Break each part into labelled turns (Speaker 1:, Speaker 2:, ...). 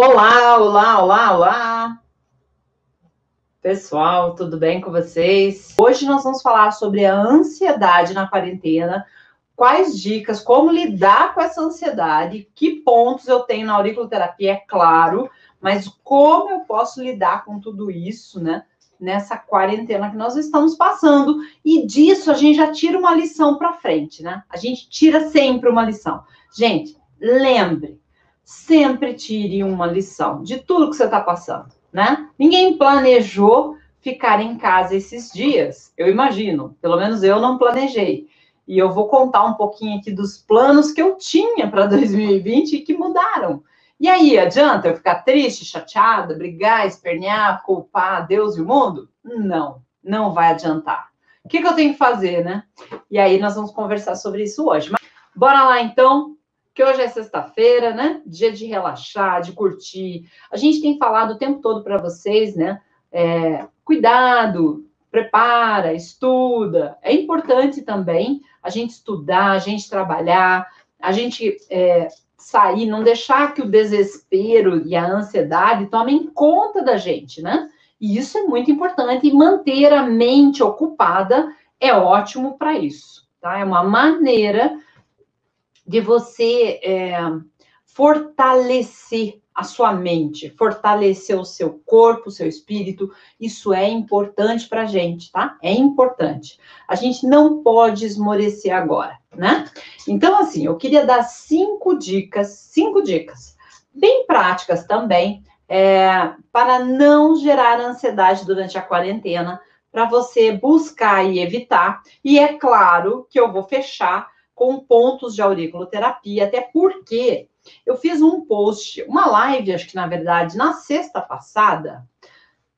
Speaker 1: Olá, olá, olá, olá. Pessoal, tudo bem com vocês? Hoje nós vamos falar sobre a ansiedade na quarentena, quais dicas, como lidar com essa ansiedade, que pontos eu tenho na auriculoterapia, é claro, mas como eu posso lidar com tudo isso, né? Nessa quarentena que nós estamos passando, e disso a gente já tira uma lição para frente, né? A gente tira sempre uma lição. Gente, lembre, sempre tire uma lição de tudo que você está passando, né? Ninguém planejou ficar em casa esses dias, eu imagino. Pelo menos eu não planejei. E eu vou contar um pouquinho aqui dos planos que eu tinha para 2020 e que mudaram. E aí, adianta eu ficar triste, chateada, brigar, espernear, culpar Deus e o mundo? Não, não vai adiantar. O que, que eu tenho que fazer, né? E aí nós vamos conversar sobre isso hoje. Mas bora lá então que hoje é sexta-feira, né? Dia de relaxar, de curtir. A gente tem falado o tempo todo para vocês, né? É, cuidado, prepara, estuda. É importante também a gente estudar, a gente trabalhar, a gente é, sair, não deixar que o desespero e a ansiedade tomem conta da gente, né? E isso é muito importante. E manter a mente ocupada é ótimo para isso, tá? É uma maneira de você é, fortalecer a sua mente, fortalecer o seu corpo, o seu espírito. Isso é importante para a gente, tá? É importante. A gente não pode esmorecer agora, né? Então, assim, eu queria dar cinco dicas, cinco dicas, bem práticas também, é, para não gerar ansiedade durante a quarentena, para você buscar e evitar. E é claro que eu vou fechar com pontos de auriculoterapia, até porque eu fiz um post, uma live, acho que na verdade, na sexta passada,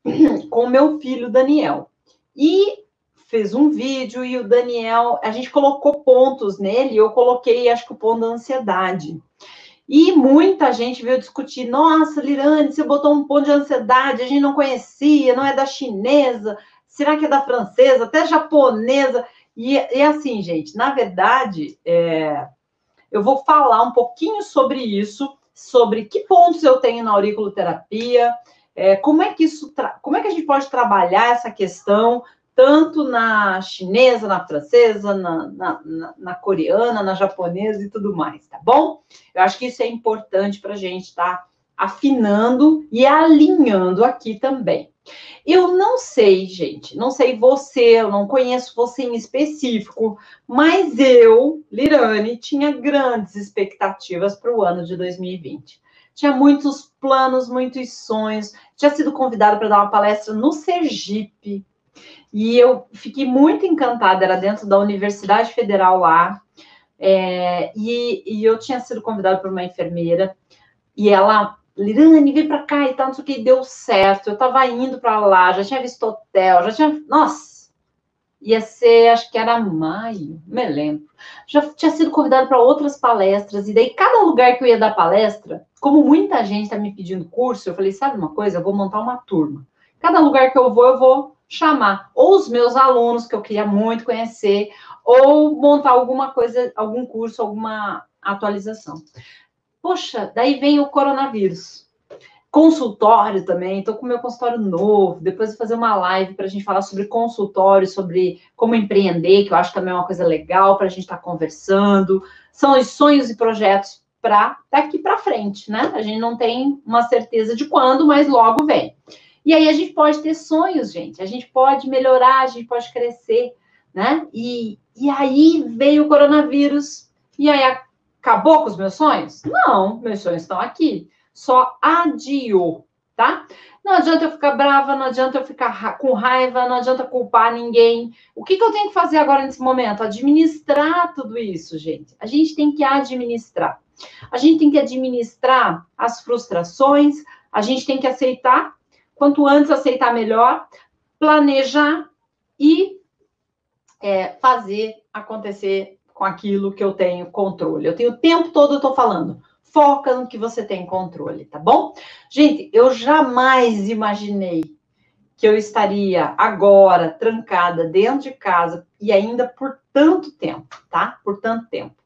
Speaker 1: com meu filho Daniel. E fez um vídeo e o Daniel, a gente colocou pontos nele, eu coloquei, acho que o ponto da ansiedade. E muita gente veio discutir: nossa, Lirane, você botou um ponto de ansiedade, a gente não conhecia, não é da chinesa, será que é da francesa, até japonesa? E, e assim, gente, na verdade, é, eu vou falar um pouquinho sobre isso, sobre que pontos eu tenho na auriculoterapia, é, como é que isso, como é que a gente pode trabalhar essa questão tanto na chinesa, na francesa, na, na, na, na, coreana, na japonesa e tudo mais, tá bom? Eu acho que isso é importante para a gente estar tá afinando e alinhando aqui também. Eu não sei, gente, não sei você, eu não conheço você em específico, mas eu, Lirane, tinha grandes expectativas para o ano de 2020. Tinha muitos planos, muitos sonhos. Tinha sido convidada para dar uma palestra no Sergipe. E eu fiquei muito encantada, era dentro da Universidade Federal lá. É, e, e eu tinha sido convidada por uma enfermeira. E ela Lirane, vem para cá e tal, não sei o que, deu certo. Eu estava indo para lá, já tinha visto hotel, já tinha. Nossa! Ia ser, acho que era maio, me lembro. Já tinha sido convidado para outras palestras, e daí cada lugar que eu ia dar palestra, como muita gente está me pedindo curso, eu falei: sabe uma coisa? Eu vou montar uma turma. Cada lugar que eu vou, eu vou chamar ou os meus alunos, que eu queria muito conhecer, ou montar alguma coisa, algum curso, alguma atualização. Poxa, daí vem o coronavírus. Consultório também, estou com meu consultório novo. Depois vou fazer uma live para a gente falar sobre consultório, sobre como empreender, que eu acho também é uma coisa legal para a gente estar tá conversando. São os sonhos e projetos para daqui para frente, né? A gente não tem uma certeza de quando, mas logo vem. E aí a gente pode ter sonhos, gente. A gente pode melhorar, a gente pode crescer, né? E, e aí veio o coronavírus, e aí a Acabou com os meus sonhos? Não, meus sonhos estão aqui. Só adiou, tá? Não adianta eu ficar brava, não adianta eu ficar com raiva, não adianta culpar ninguém. O que, que eu tenho que fazer agora nesse momento? Administrar tudo isso, gente. A gente tem que administrar. A gente tem que administrar as frustrações, a gente tem que aceitar. Quanto antes aceitar, melhor. Planejar e é, fazer acontecer com aquilo que eu tenho controle. Eu tenho o tempo todo, eu estou falando. Foca no que você tem controle, tá bom? Gente, eu jamais imaginei que eu estaria agora trancada dentro de casa e ainda por tanto tempo, tá? Por tanto tempo.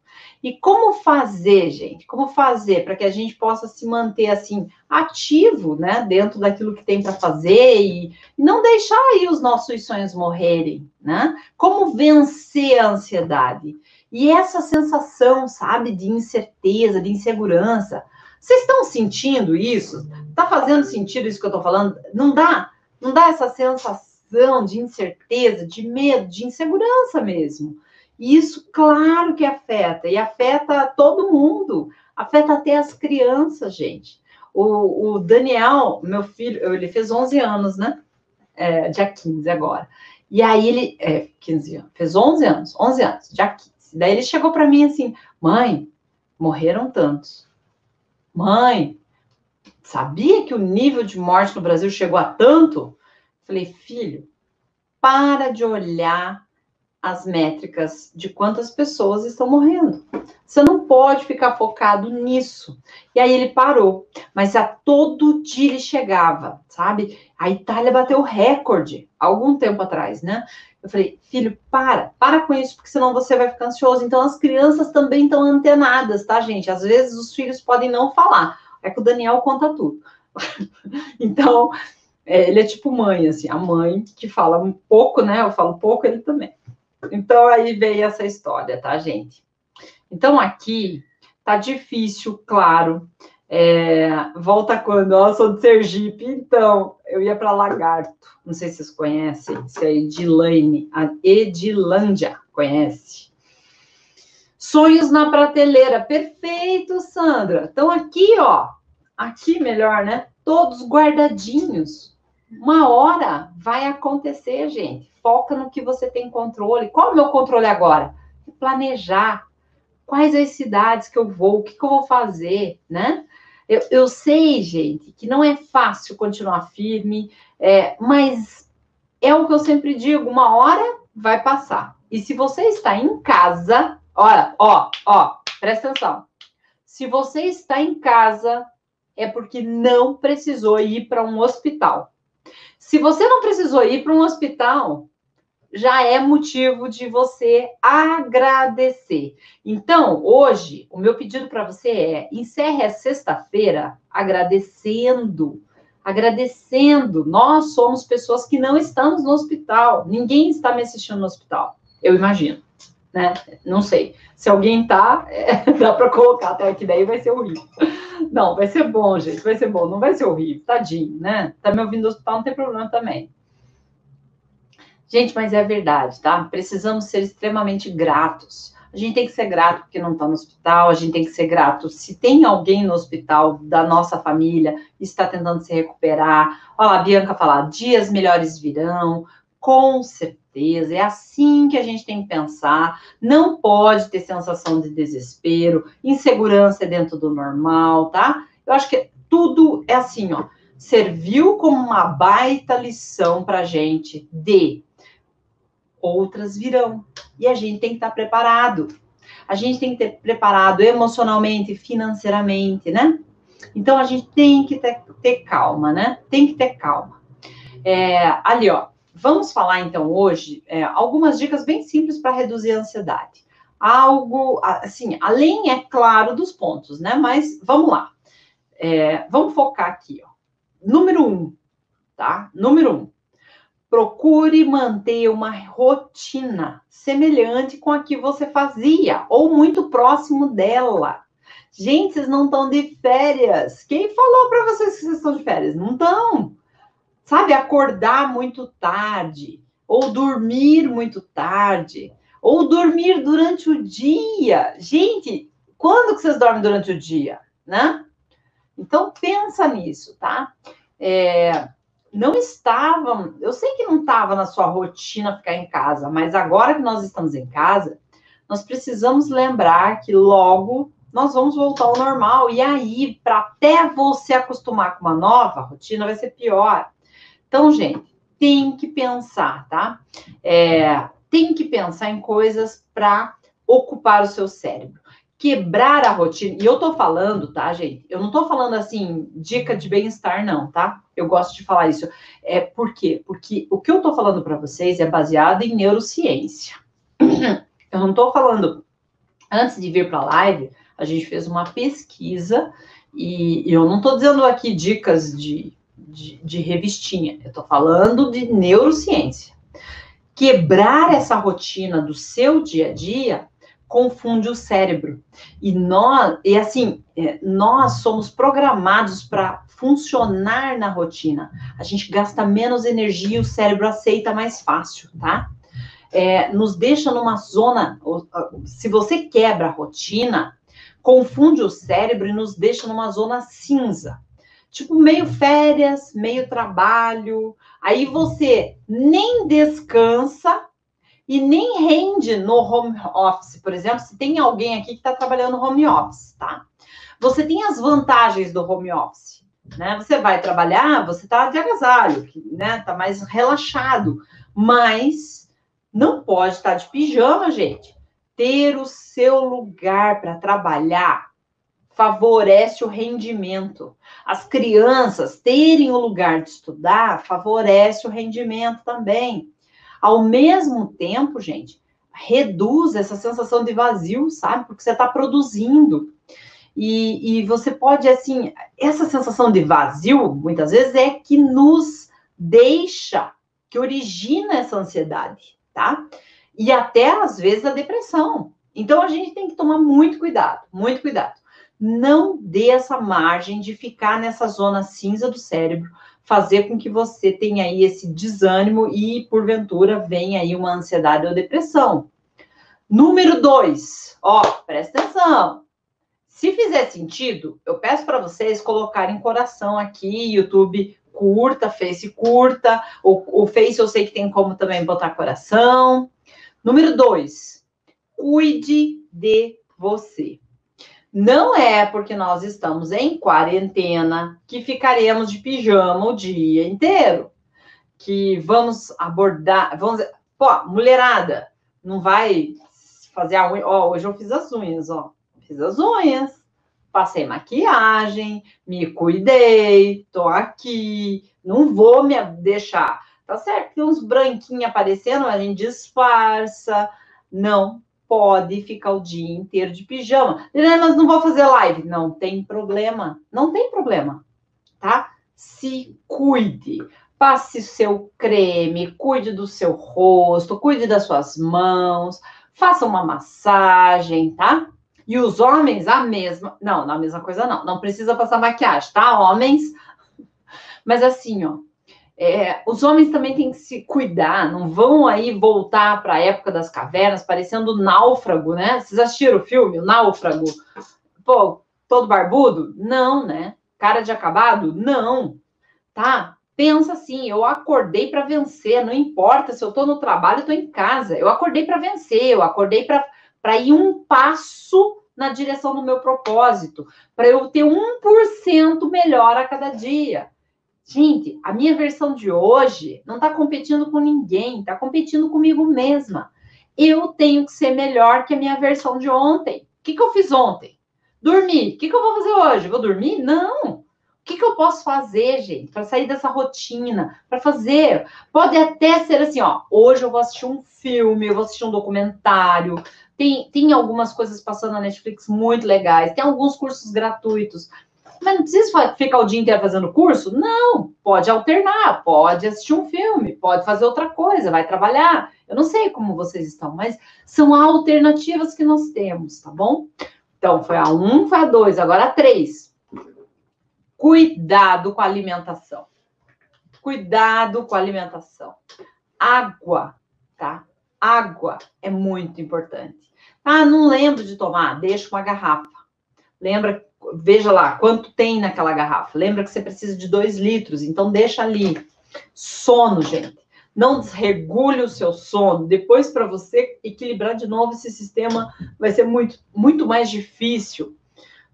Speaker 1: E como fazer, gente? Como fazer para que a gente possa se manter assim ativo, né, dentro daquilo que tem para fazer e não deixar aí os nossos sonhos morrerem, né? Como vencer a ansiedade? E essa sensação, sabe, de incerteza, de insegurança. Vocês estão sentindo isso? Tá fazendo sentido isso que eu tô falando? Não dá? Não dá essa sensação de incerteza, de medo, de insegurança mesmo? E isso, claro que afeta, e afeta todo mundo, afeta até as crianças, gente. O, o Daniel, meu filho, ele fez 11 anos, né? É, dia 15 agora. E aí ele, é, 15 anos, fez 11 anos, 11 anos, dia 15. Daí ele chegou para mim assim: mãe, morreram tantos. Mãe, sabia que o nível de morte no Brasil chegou a tanto? Falei, filho, para de olhar as métricas de quantas pessoas estão morrendo. Você não pode ficar focado nisso. E aí ele parou, mas a todo dia ele chegava, sabe? A Itália bateu recorde algum tempo atrás, né? Eu falei, filho, para, para com isso, porque senão você vai ficar ansioso. Então as crianças também estão antenadas, tá, gente? Às vezes os filhos podem não falar. É que o Daniel conta tudo. então, é, ele é tipo mãe, assim, a mãe que fala um pouco, né? Eu falo pouco, ele também. Então, aí veio essa história, tá, gente? Então, aqui tá difícil, claro. É, volta quando? Eu sou de Sergipe, então eu ia para Lagarto. Não sei se vocês conhecem, se é Edilane, a Edilândia conhece. Sonhos na prateleira, perfeito, Sandra. Então aqui, ó, aqui melhor, né? Todos guardadinhos. Uma hora vai acontecer, gente foca no que você tem controle. Qual é o meu controle agora? Planejar. Quais as cidades que eu vou, o que, que eu vou fazer, né? Eu, eu, sei, gente, que não é fácil continuar firme, é, mas é o que eu sempre digo: uma hora vai passar. E se você está em casa, olha, ó, ó, presta atenção. Se você está em casa, é porque não precisou ir para um hospital. Se você não precisou ir para um hospital, já é motivo de você agradecer. Então, hoje, o meu pedido para você é: encerre a sexta-feira agradecendo. Agradecendo. Nós somos pessoas que não estamos no hospital. Ninguém está me assistindo no hospital. Eu imagino. Né? Não sei. Se alguém tá, é, dá para colocar até aqui, daí vai ser horrível. Não, vai ser bom, gente, vai ser bom, não vai ser horrível, tadinho, né? Tá me ouvindo no hospital, não tem problema também. Gente, mas é verdade, tá? Precisamos ser extremamente gratos. A gente tem que ser grato porque não está no hospital, a gente tem que ser grato se tem alguém no hospital da nossa família está tentando se recuperar. Olha lá, a Bianca falar, dias melhores virão, com certeza. É assim que a gente tem que pensar. Não pode ter sensação de desespero, insegurança dentro do normal, tá? Eu acho que tudo é assim, ó. Serviu como uma baita lição para gente de outras virão. E a gente tem que estar preparado. A gente tem que ter preparado emocionalmente, financeiramente, né? Então a gente tem que ter, ter calma, né? Tem que ter calma. É, ali, ó, vamos falar então hoje é, algumas dicas bem simples para reduzir a ansiedade. Algo assim, além, é claro, dos pontos, né? Mas vamos lá. É, vamos focar aqui, ó. Número um, tá? Número um Procure manter uma rotina semelhante com a que você fazia, ou muito próximo dela. Gente, vocês não estão de férias. Quem falou para vocês que vocês estão de férias? Não estão. Sabe, acordar muito tarde, ou dormir muito tarde, ou dormir durante o dia. Gente, quando que vocês dormem durante o dia, né? Então pensa nisso, tá? É, não estavam, eu sei que não estava na sua rotina ficar em casa, mas agora que nós estamos em casa, nós precisamos lembrar que logo nós vamos voltar ao normal. E aí, para até você acostumar com uma nova rotina, vai ser pior. Então, gente, tem que pensar, tá? É, tem que pensar em coisas para ocupar o seu cérebro quebrar a rotina. E eu tô falando, tá, gente? Eu não tô falando assim, dica de bem-estar, não, tá? Eu gosto de falar isso. É por quê? Porque o que eu tô falando para vocês é baseado em neurociência. Eu não tô falando Antes de vir para a live, a gente fez uma pesquisa e eu não estou dizendo aqui dicas de, de, de revistinha, eu estou falando de neurociência. Quebrar essa rotina do seu dia a dia confunde o cérebro. E nós, e assim, é, nós somos programados para funcionar na rotina. A gente gasta menos energia, o cérebro aceita mais fácil, tá? É, nos deixa numa zona. Se você quebra a rotina, confunde o cérebro e nos deixa numa zona cinza. Tipo, meio férias, meio trabalho. Aí você nem descansa e nem rende no home office. Por exemplo, se tem alguém aqui que está trabalhando home office, tá? Você tem as vantagens do home office, né? Você vai trabalhar, você está de agasalho, né? Tá mais relaxado, mas não pode estar tá de pijama, gente. Ter o seu lugar para trabalhar favorece o rendimento. As crianças terem o lugar de estudar favorece o rendimento também. Ao mesmo tempo, gente, reduz essa sensação de vazio, sabe? Porque você está produzindo. E, e você pode, assim, essa sensação de vazio, muitas vezes, é que nos deixa, que origina essa ansiedade, tá? E até, às vezes, a depressão. Então, a gente tem que tomar muito cuidado, muito cuidado. Não dê essa margem de ficar nessa zona cinza do cérebro, fazer com que você tenha aí esse desânimo e, porventura, venha aí uma ansiedade ou depressão. Número dois, ó, presta atenção. Se fizer sentido, eu peço para vocês colocarem coração aqui, YouTube curta, Face curta, o, o Face eu sei que tem como também botar coração. Número dois, cuide de você. Não é porque nós estamos em quarentena que ficaremos de pijama o dia inteiro. Que vamos abordar, vamos, pô, mulherada, não vai fazer a unha, ó, hoje eu fiz as unhas, ó. Fiz as unhas, passei maquiagem, me cuidei, tô aqui, não vou me deixar. Tá certo, tem uns branquinhos aparecendo, a gente disfarça. Não, pode ficar o dia inteiro de pijama. Mas não vou fazer live. Não tem problema. Não tem problema. Tá? Se cuide. Passe seu creme, cuide do seu rosto, cuide das suas mãos, faça uma massagem, tá? E os homens, a mesma. Não, a mesma coisa não. Não precisa passar maquiagem, tá? Homens. Mas assim, ó, é, os homens também têm que se cuidar, não vão aí voltar para a época das cavernas, parecendo náufrago, né? Vocês assistiram o filme, o Náufrago? Pô, todo barbudo? Não, né? Cara de acabado? Não. Tá? Pensa assim, eu acordei para vencer, não importa se eu estou no trabalho, estou em casa. Eu acordei para vencer, eu acordei para ir um passo na direção do meu propósito, para eu ter 1% melhor a cada dia. Gente, a minha versão de hoje não está competindo com ninguém, está competindo comigo mesma. Eu tenho que ser melhor que a minha versão de ontem. O que, que eu fiz ontem? Dormir. O que, que eu vou fazer hoje? Vou dormir? Não. O que, que eu posso fazer, gente, para sair dessa rotina? Para fazer. Pode até ser assim, ó. Hoje eu vou assistir um filme, eu vou assistir um documentário. Tem, tem algumas coisas passando na Netflix muito legais. Tem alguns cursos gratuitos. Mas não precisa ficar o dia inteiro fazendo curso? Não, pode alternar, pode assistir um filme, pode fazer outra coisa, vai trabalhar. Eu não sei como vocês estão, mas são alternativas que nós temos, tá bom? Então, foi a um, foi a dois, agora a três. Cuidado com a alimentação. Cuidado com a alimentação. Água, tá? Água é muito importante. Ah, não lembro de tomar, deixa uma garrafa. Lembra veja lá quanto tem naquela garrafa. Lembra que você precisa de dois litros, então deixa ali. Sono, gente. Não desregule o seu sono. Depois, para você equilibrar de novo esse sistema, vai ser muito, muito mais difícil.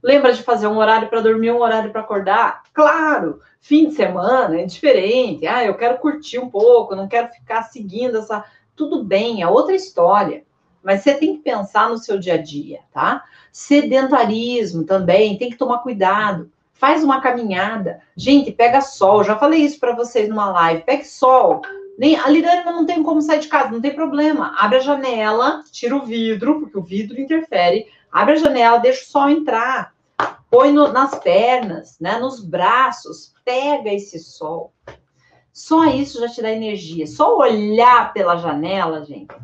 Speaker 1: Lembra de fazer um horário para dormir, um horário para acordar? Claro, fim de semana é diferente. Ah, eu quero curtir um pouco, não quero ficar seguindo essa. Tudo bem, é outra história. Mas você tem que pensar no seu dia a dia, tá? Sedentarismo também, tem que tomar cuidado. Faz uma caminhada. Gente, pega sol. Já falei isso para vocês numa live. Pegue sol. Nem, a Lirane não tem como sair de casa, não tem problema. Abre a janela, tira o vidro, porque o vidro interfere. Abre a janela, deixa o sol entrar. Põe no, nas pernas, né, nos braços. Pega esse sol. Só isso já te dá energia. Só olhar pela janela, gente,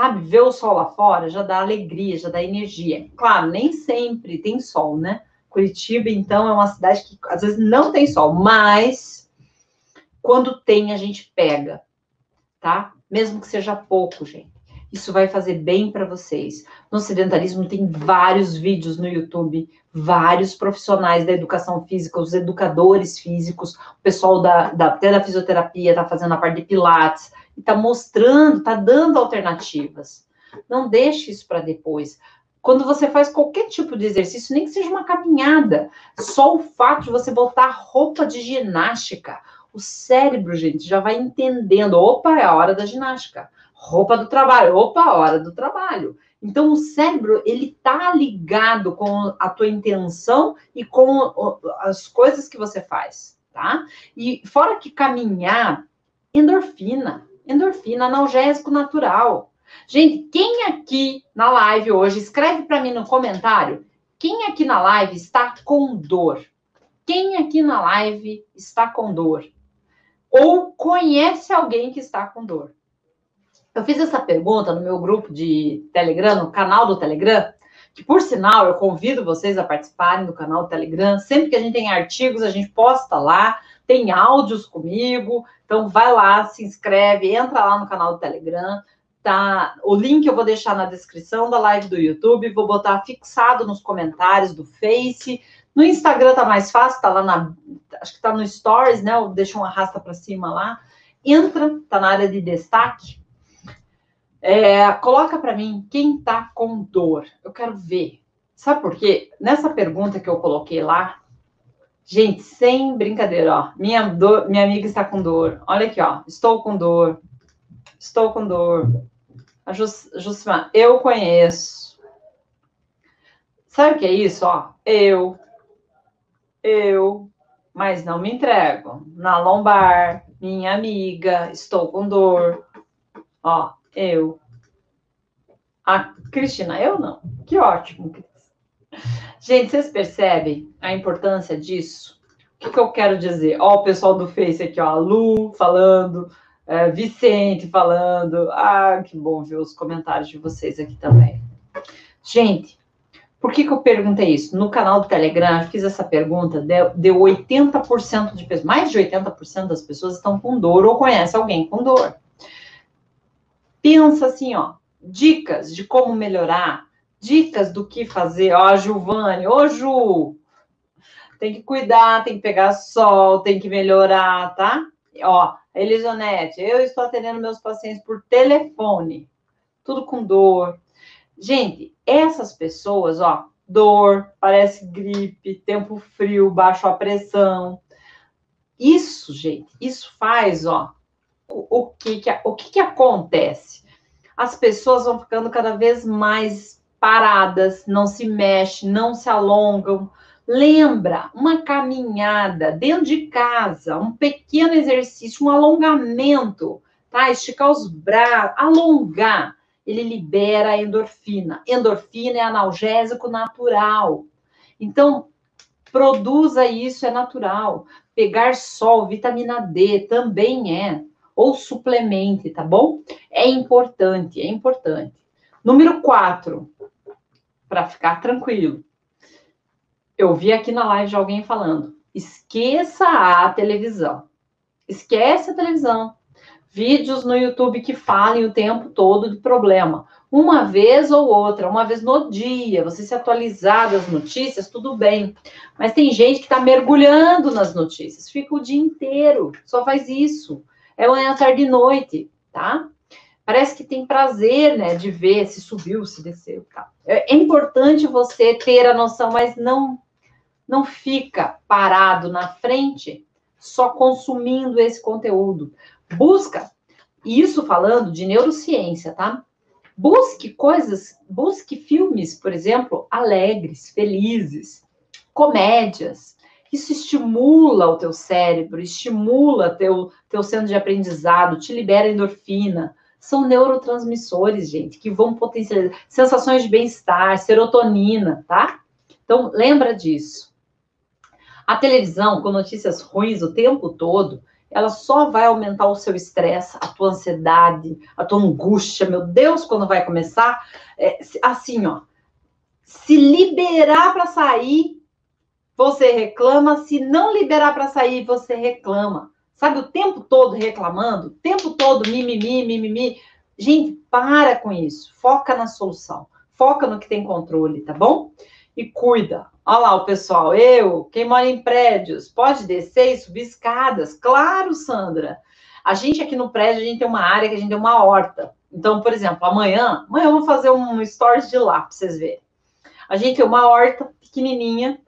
Speaker 1: sabe? Ver o sol lá fora já dá alegria, já dá energia. Claro, nem sempre tem sol, né? Curitiba, então, é uma cidade que às vezes não tem sol, mas quando tem, a gente pega, tá? Mesmo que seja pouco, gente. Isso vai fazer bem para vocês. No sedentarismo tem vários vídeos no YouTube, vários profissionais da educação física, os educadores físicos, o pessoal da, da até da fisioterapia está fazendo a parte de pilates, está mostrando, está dando alternativas. Não deixe isso para depois. Quando você faz qualquer tipo de exercício, nem que seja uma caminhada, só o fato de você botar roupa de ginástica, o cérebro, gente, já vai entendendo. Opa, é a hora da ginástica. Roupa do trabalho. Opa, hora do trabalho. Então, o cérebro, ele tá ligado com a tua intenção e com as coisas que você faz, tá? E fora que caminhar, endorfina. Endorfina, analgésico natural. Gente, quem aqui na live hoje, escreve para mim no comentário, quem aqui na live está com dor? Quem aqui na live está com dor? ou conhece alguém que está com dor? Eu fiz essa pergunta no meu grupo de Telegram, no canal do Telegram, que por sinal eu convido vocês a participarem do canal do Telegram. Sempre que a gente tem artigos, a gente posta lá, tem áudios comigo. Então vai lá, se inscreve, entra lá no canal do Telegram. Tá, o link eu vou deixar na descrição da live do YouTube, vou botar fixado nos comentários do Face, no Instagram tá mais fácil, tá lá na. Acho que tá no Stories, né? Deixa um arrasta para cima lá. Entra, tá na área de destaque. É, coloca para mim quem tá com dor. Eu quero ver. Sabe por quê? Nessa pergunta que eu coloquei lá, gente, sem brincadeira, ó. Minha, dor, minha amiga está com dor. Olha aqui, ó. Estou com dor. Estou com dor. A Just, eu conheço. Sabe o que é isso? Ó, eu eu, mas não me entrego. Na lombar, minha amiga, estou com dor. Ó, eu. A Cristina, eu não. Que ótimo, Gente, vocês percebem a importância disso? O que, que eu quero dizer? Ó, o pessoal do Face aqui, ó, a Lu falando, é, Vicente falando. Ah, que bom ver os comentários de vocês aqui também. Gente, por que, que eu perguntei isso? No canal do Telegram, fiz essa pergunta, deu, deu 80% de pessoas, mais de 80% das pessoas estão com dor ou conhecem alguém com dor. Pensa assim, ó, dicas de como melhorar, dicas do que fazer. Ó, Giovanni, ô Ju, tem que cuidar, tem que pegar sol, tem que melhorar, tá? Ó, Elisonete, eu estou atendendo meus pacientes por telefone, tudo com dor, Gente, essas pessoas, ó, dor, parece gripe, tempo frio, baixa a pressão. Isso, gente, isso faz, ó, o, o que que, o que que acontece? As pessoas vão ficando cada vez mais paradas, não se mexem, não se alongam. Lembra, uma caminhada dentro de casa, um pequeno exercício, um alongamento, tá? Esticar os braços, alongar ele libera a endorfina. Endorfina é analgésico natural. Então, produza isso, é natural. Pegar sol, vitamina D também é. Ou suplemente, tá bom? É importante, é importante. Número quatro, para ficar tranquilo. Eu vi aqui na live de alguém falando: esqueça a televisão. Esquece a televisão vídeos no YouTube que falem o tempo todo de problema. Uma vez ou outra, uma vez no dia, você se atualizar das notícias, tudo bem. Mas tem gente que está mergulhando nas notícias, fica o dia inteiro, só faz isso. É manhã, tarde e noite, tá? Parece que tem prazer, né, de ver se subiu, se desceu, tá? É, importante você ter a noção, mas não não fica parado na frente só consumindo esse conteúdo. Busca, isso falando de neurociência, tá? Busque coisas, busque filmes, por exemplo, alegres, felizes, comédias. Isso estimula o teu cérebro, estimula teu teu centro de aprendizado, te libera endorfina. São neurotransmissores, gente, que vão potencializar sensações de bem-estar, serotonina, tá? Então, lembra disso. A televisão, com notícias ruins o tempo todo, ela só vai aumentar o seu estresse, a tua ansiedade, a tua angústia. Meu Deus, quando vai começar, é, assim, ó, se liberar para sair, você reclama. Se não liberar para sair, você reclama. Sabe, o tempo todo reclamando, o tempo todo mimimi, mimimi. Gente, para com isso. Foca na solução. Foca no que tem controle, tá bom? E cuida. Olha lá o pessoal. Eu, quem mora em prédios, pode descer e subir escadas. Claro, Sandra. A gente aqui no prédio, a gente tem uma área que a gente tem uma horta. Então, por exemplo, amanhã, amanhã eu vou fazer um stories de lá para vocês verem. A gente tem uma horta pequenininha,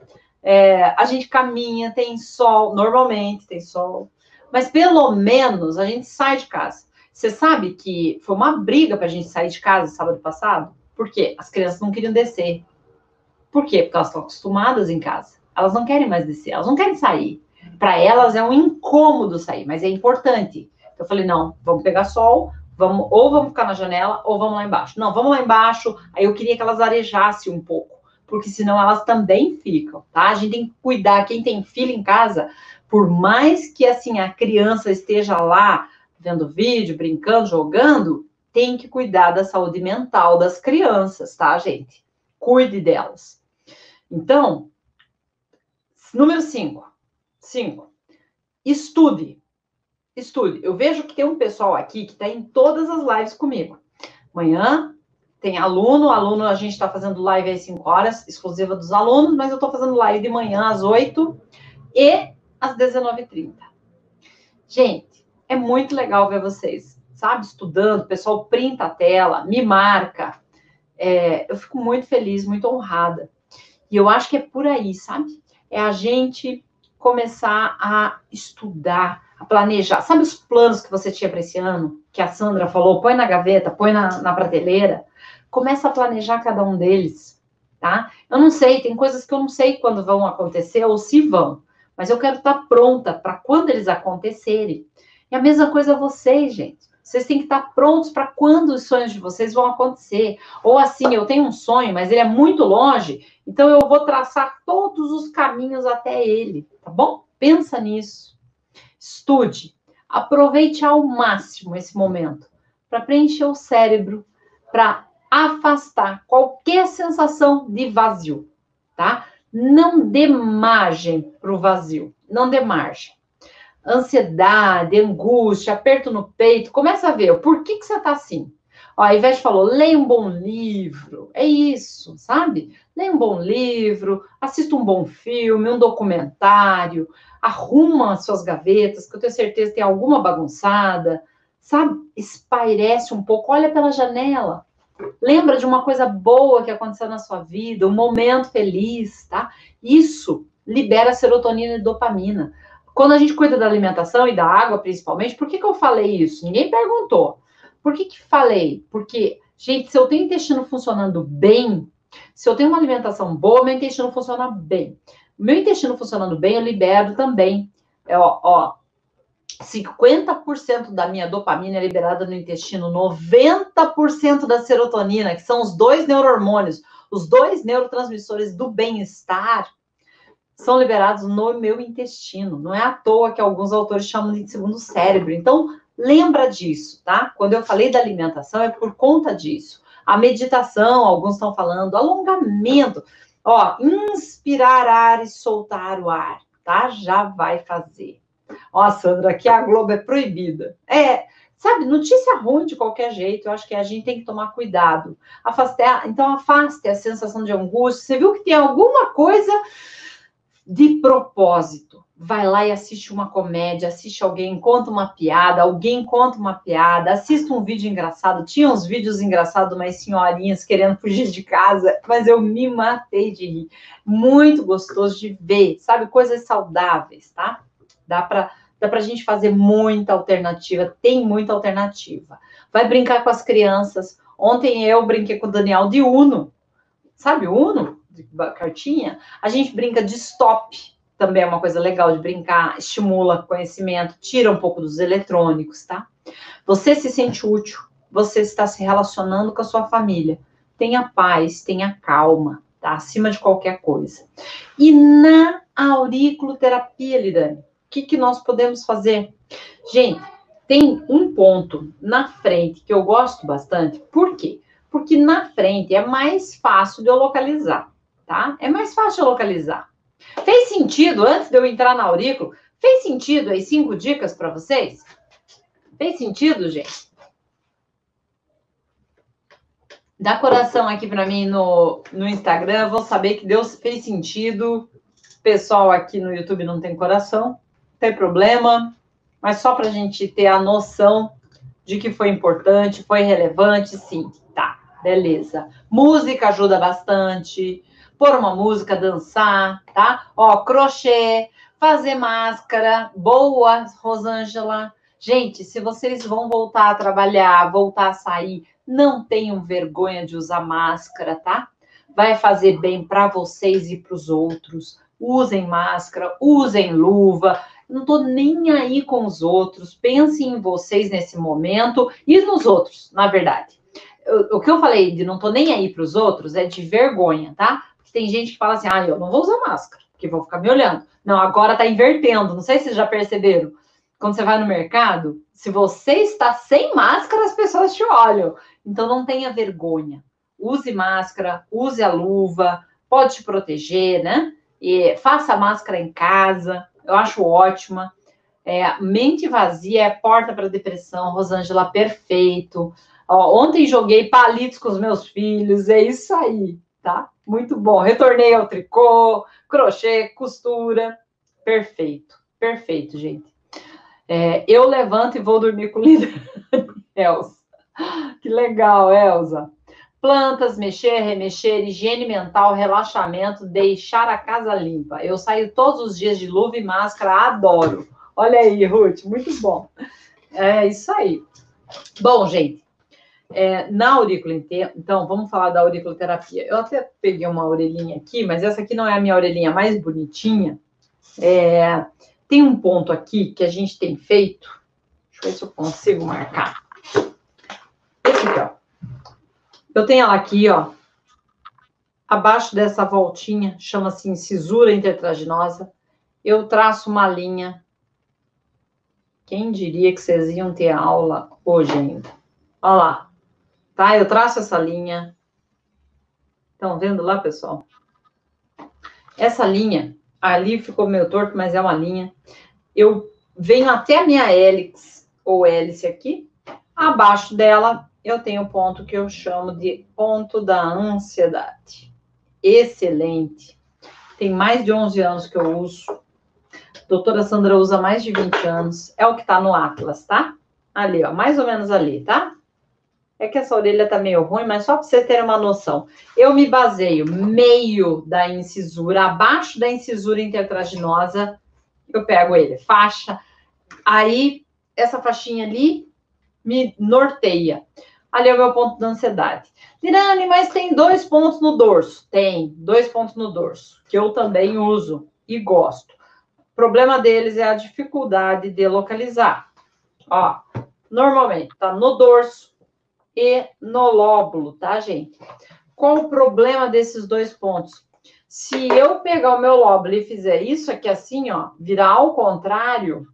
Speaker 1: é, a gente caminha, tem sol, normalmente tem sol, mas pelo menos a gente sai de casa. Você sabe que foi uma briga para a gente sair de casa sábado passado? Por quê? As crianças não queriam descer. Por quê? Porque elas estão acostumadas em casa. Elas não querem mais descer, elas não querem sair. Para elas é um incômodo sair, mas é importante. Eu falei: não, vamos pegar sol, vamos, ou vamos ficar na janela, ou vamos lá embaixo. Não, vamos lá embaixo. Aí eu queria que elas arejassem um pouco, porque senão elas também ficam, tá? A gente tem que cuidar. Quem tem filho em casa, por mais que assim a criança esteja lá vendo vídeo, brincando, jogando, tem que cuidar da saúde mental das crianças, tá, gente? Cuide delas. Então, número 5. 5. Estude estude. Eu vejo que tem um pessoal aqui que está em todas as lives comigo. Amanhã tem aluno, aluno, a gente está fazendo live às 5 horas, exclusiva dos alunos, mas eu estou fazendo live de manhã às 8 e às 19h30. Gente, é muito legal ver vocês, sabe, estudando, o pessoal printa a tela, me marca. É, eu fico muito feliz, muito honrada. E eu acho que é por aí, sabe? É a gente começar a estudar, a planejar. Sabe os planos que você tinha para esse ano? Que a Sandra falou, põe na gaveta, põe na, na prateleira. Começa a planejar cada um deles, tá? Eu não sei, tem coisas que eu não sei quando vão acontecer ou se vão, mas eu quero estar pronta para quando eles acontecerem. E a mesma coisa vocês, gente. Vocês têm que estar prontos para quando os sonhos de vocês vão acontecer. Ou assim, eu tenho um sonho, mas ele é muito longe, então eu vou traçar todos os caminhos até ele, tá bom? Pensa nisso. Estude, aproveite ao máximo esse momento para preencher o cérebro, para afastar qualquer sensação de vazio, tá? Não dê margem para o vazio, não dê margem. Ansiedade, angústia, aperto no peito, começa a ver por que, que você está assim. Ó, a Ivete falou, leia um bom livro, é isso, sabe? Leia um bom livro, assista um bom filme, um documentário, arruma suas gavetas, que eu tenho certeza tem alguma bagunçada, sabe? Espairece um pouco, olha pela janela. Lembra de uma coisa boa que aconteceu na sua vida, um momento feliz, tá? Isso libera serotonina e dopamina. Quando a gente cuida da alimentação e da água, principalmente, por que, que eu falei isso? Ninguém perguntou. Por que, que falei? Porque, gente, se eu tenho intestino funcionando bem, se eu tenho uma alimentação boa, meu intestino funciona bem. Meu intestino funcionando bem, eu libero também. É, ó, ó, 50% da minha dopamina é liberada no intestino, 90% da serotonina, que são os dois neurohormônios, os dois neurotransmissores do bem-estar, são liberados no meu intestino. Não é à toa que alguns autores chamam de segundo cérebro. Então, lembra disso, tá? Quando eu falei da alimentação, é por conta disso. A meditação, alguns estão falando, alongamento. Ó, inspirar ar e soltar o ar, tá? Já vai fazer. Ó, Sandra, aqui a Globo é proibida. É, sabe, notícia ruim de qualquer jeito, eu acho que a gente tem que tomar cuidado. Afaste, então, afaste a sensação de angústia. Você viu que tem alguma coisa de propósito vai lá e assiste uma comédia, assiste alguém, conta uma piada, alguém conta uma piada, assista um vídeo engraçado. Tinha uns vídeos engraçados umas senhorinhas querendo fugir de casa, mas eu me matei de rir. Muito gostoso de ver, sabe? Coisas saudáveis, tá? Dá para dá pra gente fazer muita alternativa, tem muita alternativa. Vai brincar com as crianças. Ontem eu brinquei com o Daniel de Uno. Sabe Uno? De cartinha? A gente brinca de stop também é uma coisa legal de brincar, estimula conhecimento, tira um pouco dos eletrônicos, tá? Você se sente útil, você está se relacionando com a sua família. Tenha paz, tenha calma, tá? Acima de qualquer coisa. E na auriculoterapia, Lidane, que, que nós podemos fazer? Gente, tem um ponto na frente que eu gosto bastante. Por quê? Porque na frente é mais fácil de eu localizar, tá? É mais fácil de localizar. Fez sentido, antes de eu entrar na aurículo, fez sentido aí cinco dicas para vocês? Fez sentido, gente? Dá coração aqui para mim no, no Instagram, vou saber que Deus fez sentido. Pessoal aqui no YouTube não tem coração, tem problema, mas só para a gente ter a noção de que foi importante, foi relevante, sim. Tá, beleza. Música ajuda bastante. Pôr uma música, dançar, tá? Ó, crochê, fazer máscara. Boa, Rosângela. Gente, se vocês vão voltar a trabalhar, voltar a sair, não tenham vergonha de usar máscara, tá? Vai fazer bem para vocês e para os outros. Usem máscara, usem luva. Não tô nem aí com os outros. Pensem em vocês nesse momento e nos outros, na verdade. O, que eu falei de não tô nem aí para os outros é de vergonha, tá? Porque tem gente que fala assim: ah, eu não vou usar máscara, porque vão ficar me olhando. Não, agora tá invertendo. Não sei se vocês já perceberam quando você vai no mercado, se você está sem máscara, as pessoas te olham. Então não tenha vergonha. Use máscara, use a luva, pode te proteger, né? E faça máscara em casa, eu acho ótima. É, mente vazia é porta para depressão, Rosângela, perfeito. Ó, ontem joguei palitos com os meus filhos, é isso aí, tá? Muito bom. Retornei ao tricô, crochê, costura. Perfeito, perfeito, gente. É, eu levanto e vou dormir com o líder. Elza. Que legal, Elza. Plantas, mexer, remexer, higiene mental, relaxamento, deixar a casa limpa. Eu saio todos os dias de luva e máscara, adoro. Olha aí, Ruth, muito bom. É isso aí. Bom, gente, é, na aurícula, então, vamos falar da auriculoterapia. Eu até peguei uma orelhinha aqui, mas essa aqui não é a minha orelhinha mais bonitinha. É, tem um ponto aqui que a gente tem feito. Deixa eu ver se eu consigo marcar. Esse aqui, ó. Eu tenho ela aqui, ó. Abaixo dessa voltinha, chama-se incisura intertraginosa. Eu traço uma linha. Quem diria que vocês iam ter aula hoje ainda? Olha lá. Tá? Eu traço essa linha. Estão vendo lá, pessoal? Essa linha ali ficou meio torto, mas é uma linha. Eu venho até a minha hélix, ou hélice aqui. Abaixo dela, eu tenho o ponto que eu chamo de ponto da ansiedade. Excelente. Tem mais de 11 anos que eu uso. doutora Sandra usa mais de 20 anos. É o que tá no Atlas, tá? Ali, ó, mais ou menos ali, tá? É que essa orelha tá meio ruim, mas só para você ter uma noção. Eu me baseio meio da incisura, abaixo da incisura intertraginosa, eu pego ele, faixa. Aí, essa faixinha ali me norteia. Ali é o meu ponto da ansiedade. Dirane, mas tem dois pontos no dorso. Tem, dois pontos no dorso, que eu também uso e gosto. O problema deles é a dificuldade de localizar. Ó, normalmente tá no dorso, e no lóbulo, tá, gente? Qual o problema desses dois pontos? Se eu pegar o meu lóbulo e fizer isso aqui assim, ó, virar ao contrário,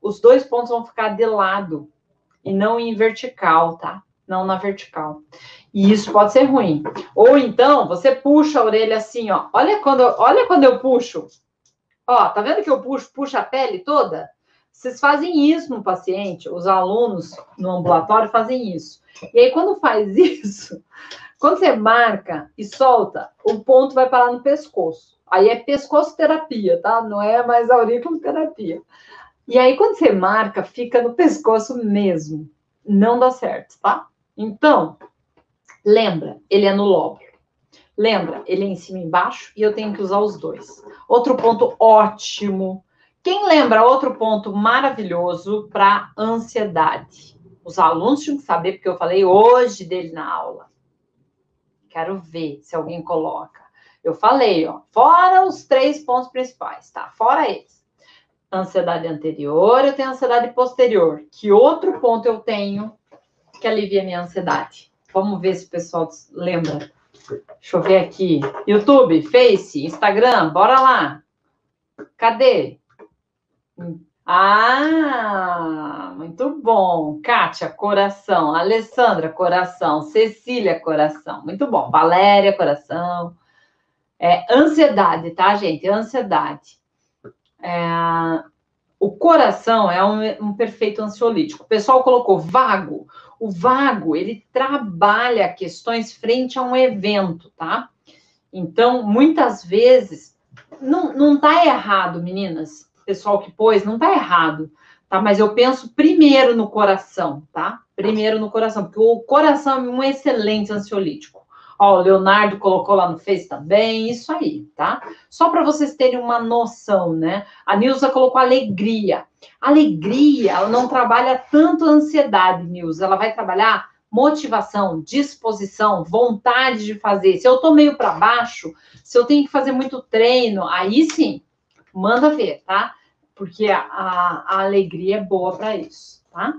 Speaker 1: os dois pontos vão ficar de lado e não em vertical, tá? Não na vertical. E isso pode ser ruim. Ou então, você puxa a orelha assim, ó. Olha quando, olha quando eu puxo. Ó, tá vendo que eu puxo, puxo a pele toda? Vocês fazem isso no paciente, os alunos no ambulatório fazem isso. E aí, quando faz isso, quando você marca e solta, o ponto vai parar no pescoço. Aí é pescoço terapia, tá? Não é mais terapia. E aí, quando você marca, fica no pescoço mesmo. Não dá certo, tá? Então, lembra, ele é no lóbulo. Lembra, ele é em cima e embaixo e eu tenho que usar os dois. Outro ponto ótimo. Quem lembra outro ponto maravilhoso para ansiedade? Os alunos tinham que saber, porque eu falei hoje dele na aula. Quero ver se alguém coloca. Eu falei, ó, fora os três pontos principais, tá? Fora eles. Ansiedade anterior, eu tenho ansiedade posterior. Que outro ponto eu tenho que alivia minha ansiedade? Vamos ver se o pessoal lembra. Deixa eu ver aqui. YouTube, Face, Instagram, bora lá. Cadê? Ah, muito bom. Kátia, coração. Alessandra, coração. Cecília, coração. Muito bom. Valéria, coração. É, ansiedade, tá, gente? Ansiedade. É, o coração é um, um perfeito ansiolítico. O pessoal colocou vago. O vago, ele trabalha questões frente a um evento, tá? Então, muitas vezes, não, não tá errado, meninas, pessoal que pôs, não tá errado, tá? Mas eu penso primeiro no coração, tá? Primeiro no coração, porque o coração é um excelente ansiolítico. Ó, o Leonardo colocou lá no Face também, isso aí, tá? Só para vocês terem uma noção, né? A Nilza colocou alegria. Alegria, ela não trabalha tanto ansiedade, Nilza, ela vai trabalhar motivação, disposição, vontade de fazer. Se eu tô meio para baixo, se eu tenho que fazer muito treino, aí sim, manda ver, tá? Porque a, a, alegria é boa para isso, tá?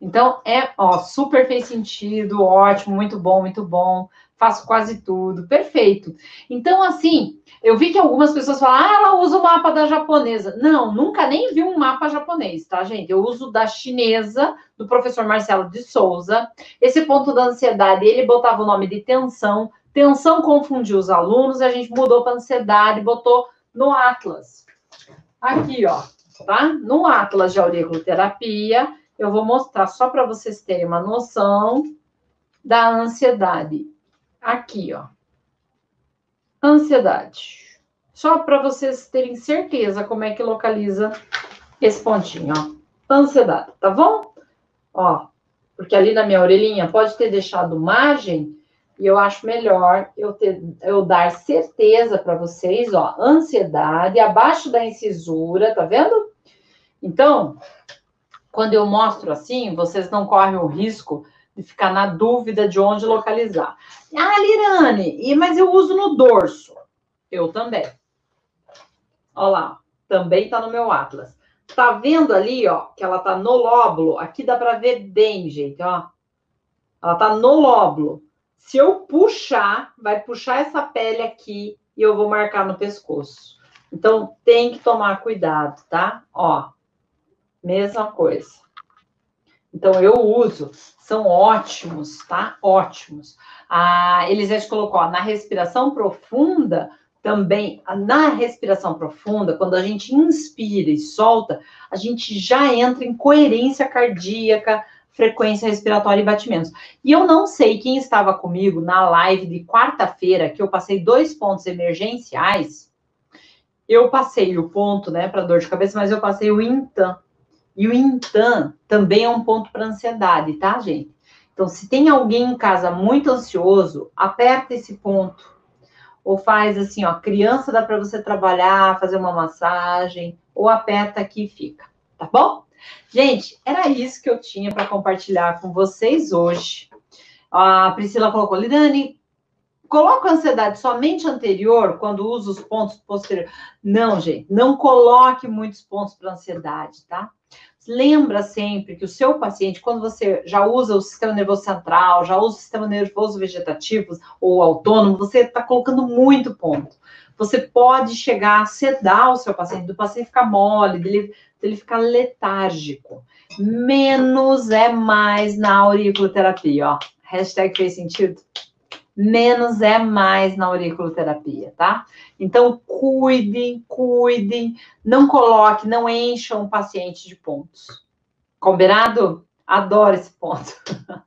Speaker 1: Então, é, ó, super fez sentido, ótimo, muito bom, muito bom. Faço quase tudo, perfeito. Então, assim, eu vi que algumas pessoas falam, ah, ela usa o mapa da japonesa. Não, nunca nem vi um mapa japonês, tá, gente? Eu uso da chinesa, do professor Marcelo de Souza. Esse ponto da ansiedade, ele botava o nome de tensão. Tensão confundiu os alunos, a gente mudou para ansiedade, botou no Atlas. Aqui, ó, tá? No Atlas de auriculoterapia, eu vou mostrar só para vocês terem uma noção da ansiedade. Aqui, ó. Ansiedade. Só para vocês terem certeza como é que localiza esse pontinho, ó. Ansiedade, tá bom? Ó, porque ali na minha orelhinha pode ter deixado margem e eu acho melhor eu, ter, eu dar certeza para vocês, ó, ansiedade abaixo da incisura, tá vendo? Então, quando eu mostro assim, vocês não correm o risco de ficar na dúvida de onde localizar. Ah, Lirane, mas eu uso no dorso. Eu também. Olha lá, também tá no meu atlas. Tá vendo ali, ó, que ela tá no lóbulo? Aqui dá para ver bem, gente, ó. Ela tá no lóbulo. Se eu puxar, vai puxar essa pele aqui e eu vou marcar no pescoço. Então, tem que tomar cuidado, tá? Ó, mesma coisa. Então, eu uso, são ótimos, tá? Ótimos. A Elisete colocou, ó, na respiração profunda, também, na respiração profunda, quando a gente inspira e solta, a gente já entra em coerência cardíaca, frequência respiratória e batimentos. E eu não sei quem estava comigo na live de quarta-feira, que eu passei dois pontos emergenciais. Eu passei o ponto, né, para dor de cabeça, mas eu passei o Intan. E o Intan também é um ponto para ansiedade, tá, gente? Então, se tem alguém em casa muito ansioso, aperta esse ponto. Ou faz assim, ó, criança dá para você trabalhar, fazer uma massagem, ou aperta aqui e fica, tá bom? Gente, era isso que eu tinha para compartilhar com vocês hoje. A Priscila colocou, Lidane, coloca a ansiedade somente anterior, quando usa os pontos posteriores. Não, gente, não coloque muitos pontos para ansiedade, tá? Lembra sempre que o seu paciente, quando você já usa o sistema nervoso central, já usa o sistema nervoso vegetativo ou autônomo, você está colocando muito ponto. Você pode chegar a sedar o seu paciente, do paciente ficar mole, dele ele fica letárgico. Menos é mais na auriculoterapia, ó. Hashtag fez sentido? Menos é mais na auriculoterapia, tá? Então, cuidem, cuidem, não coloque, não encham o paciente de pontos. Combinado? Adoro esse ponto.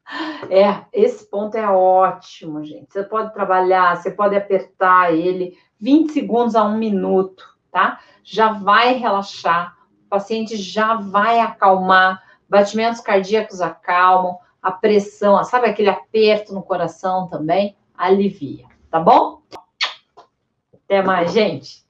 Speaker 1: É, esse ponto é ótimo, gente. Você pode trabalhar, você pode apertar ele 20 segundos a um minuto, tá? Já vai relaxar o paciente já vai acalmar, batimentos cardíacos acalmam, a pressão, sabe aquele aperto no coração também? Alivia, tá bom? Até mais, gente.